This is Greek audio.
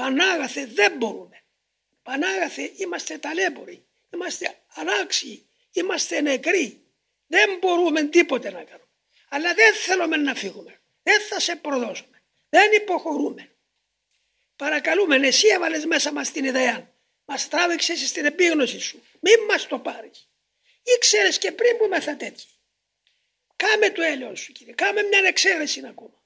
Πανάγαθε δεν μπορούμε. Πανάγαθε είμαστε ταλέποροι, είμαστε ανάξιοι, είμαστε νεκροί. Δεν μπορούμε τίποτε να κάνουμε. Αλλά δεν θέλουμε να φύγουμε. Δεν θα σε προδώσουμε. Δεν υποχωρούμε. Παρακαλούμε, εσύ έβαλες μέσα μας την ιδέα. Μας τράβηξες στην επίγνωση σου. Μην μας το πάρεις Ήξερες και πριν που είμαστε τέτοιοι. Κάμε το έλεος σου κύριε. Κάμε μια εξαίρεση ακόμα.